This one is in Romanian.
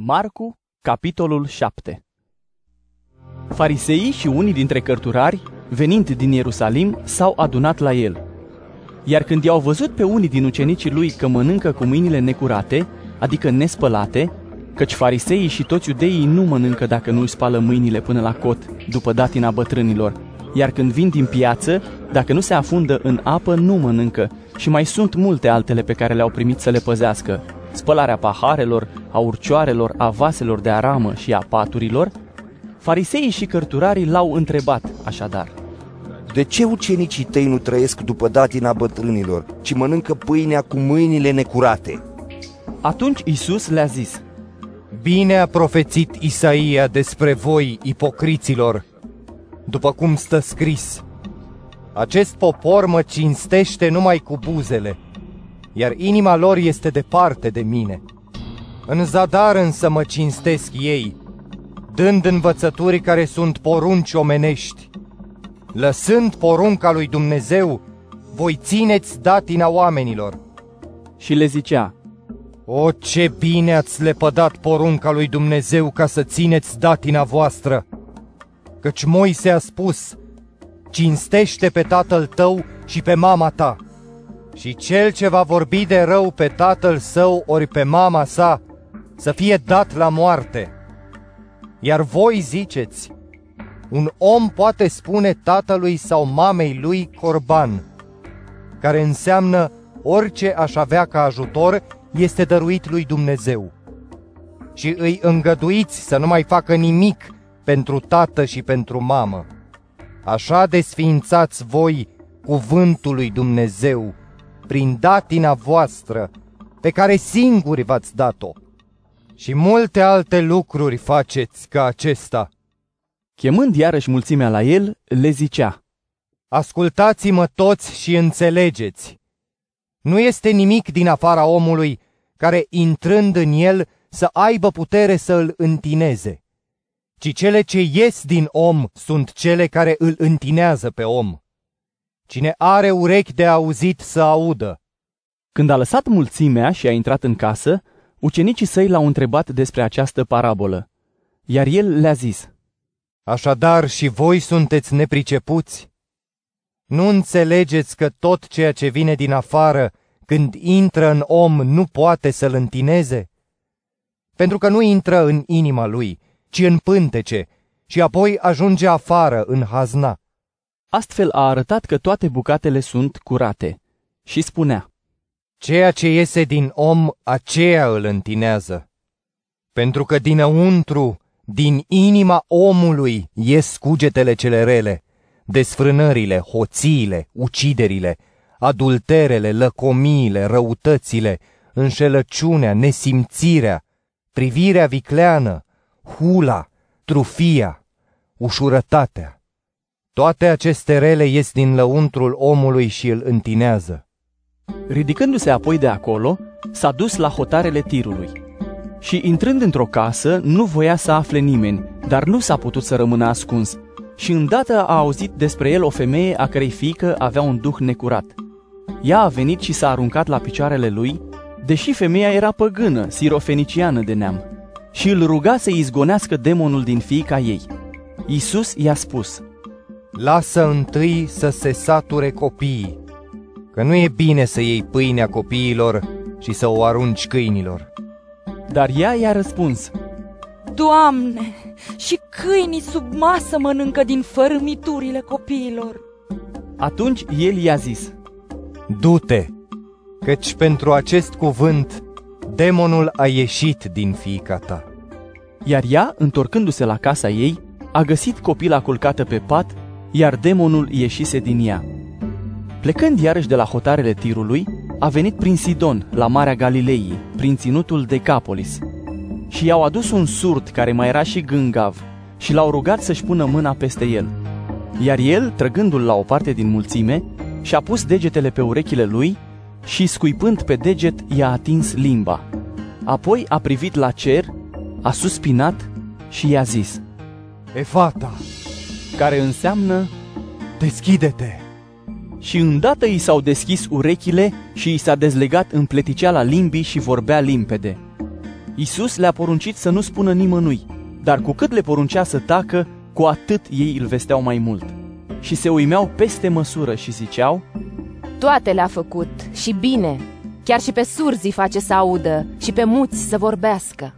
Marcu, capitolul 7 Fariseii și unii dintre cărturari, venind din Ierusalim, s-au adunat la el. Iar când i-au văzut pe unii din ucenicii lui că mănâncă cu mâinile necurate, adică nespălate, căci fariseii și toți iudeii nu mănâncă dacă nu își spală mâinile până la cot, după datina bătrânilor, iar când vin din piață, dacă nu se afundă în apă, nu mănâncă, și mai sunt multe altele pe care le-au primit să le păzească, spălarea paharelor, a urcioarelor, a vaselor de aramă și a paturilor, fariseii și cărturarii l-au întrebat așadar. De ce ucenicii tăi nu trăiesc după datina bătrânilor, ci mănâncă pâinea cu mâinile necurate? Atunci Isus le-a zis, Bine a profețit Isaia despre voi, ipocriților, după cum stă scris. Acest popor mă cinstește numai cu buzele, iar inima lor este departe de mine. În zadar însă mă cinstesc ei, dând învățături care sunt porunci omenești. Lăsând porunca lui Dumnezeu, voi țineți datina oamenilor. Și le zicea, O, ce bine ați lepădat porunca lui Dumnezeu ca să țineți datina voastră! Căci Moise a spus, cinstește pe tatăl tău și pe mama ta. Și cel ce va vorbi de rău pe tatăl său ori pe mama sa, să fie dat la moarte. Iar voi ziceți, un om poate spune tatălui sau mamei lui corban, care înseamnă orice aș avea ca ajutor este dăruit lui Dumnezeu. Și îi îngăduiți să nu mai facă nimic pentru tată și pentru mamă. Așa desființați voi cuvântul lui Dumnezeu prin datina voastră pe care singuri v-ați dat-o. Și multe alte lucruri faceți ca acesta. chemând iarăși mulțimea la el, le zicea, Ascultați-mă toți și înțelegeți. Nu este nimic din afara omului care, intrând în el, să aibă putere să îl întineze, ci cele ce ies din om sunt cele care îl întinează pe om. Cine are urechi de auzit să audă. Când a lăsat mulțimea și a intrat în casă, ucenicii săi l-au întrebat despre această parabolă. Iar el le-a zis, Așadar și voi sunteți nepricepuți? Nu înțelegeți că tot ceea ce vine din afară, când intră în om, nu poate să-l întineze? Pentru că nu intră în inima lui, ci în pântece, și apoi ajunge afară în hazna. Astfel a arătat că toate bucatele sunt curate. Și spunea, Ceea ce iese din om, aceea îl întinează. Pentru că dinăuntru, din inima omului, ies cugetele cele rele, desfrânările, hoțiile, uciderile, adulterele, lăcomiile, răutățile, înșelăciunea, nesimțirea, privirea vicleană, hula, trufia, ușurătatea. Toate aceste rele ies din lăuntrul omului și îl întinează. Ridicându-se apoi de acolo, s-a dus la hotarele tirului. Și intrând într-o casă, nu voia să afle nimeni, dar nu s-a putut să rămână ascuns. Și îndată a auzit despre el o femeie a cărei fiică avea un duh necurat. Ea a venit și s-a aruncat la picioarele lui, deși femeia era păgână, sirofeniciană de neam, și îl ruga să izgonească demonul din fiica ei. Isus i-a spus, Lasă întâi să se sature copiii, că nu e bine să iei pâinea copiilor și să o arunci câinilor. dar ea i-a răspuns, Doamne, și câinii sub masă mănâncă din fărâmiturile copiilor. Atunci el i-a zis, Du-te, căci pentru acest cuvânt demonul a ieșit din fiica ta. Iar ea, întorcându-se la casa ei, a găsit copila culcată pe pat, iar demonul ieșise din ea. Plecând iarăși de la hotarele tirului, a venit prin Sidon, la Marea Galilei, prin ținutul Decapolis. Și i-au adus un surd care mai era și gângav și l-au rugat să-și pună mâna peste el. Iar el, trăgându-l la o parte din mulțime, și-a pus degetele pe urechile lui și, scuipând pe deget, i-a atins limba. Apoi a privit la cer, a suspinat și i-a zis, Efata, care înseamnă deschide-te! și îndată i s-au deschis urechile și i s-a dezlegat împleticeala limbii și vorbea limpede. Isus le-a poruncit să nu spună nimănui, dar cu cât le poruncea să tacă, cu atât ei îl vesteau mai mult. Și se uimeau peste măsură și ziceau, Toate le-a făcut și bine, chiar și pe surzi face să audă și pe muți să vorbească.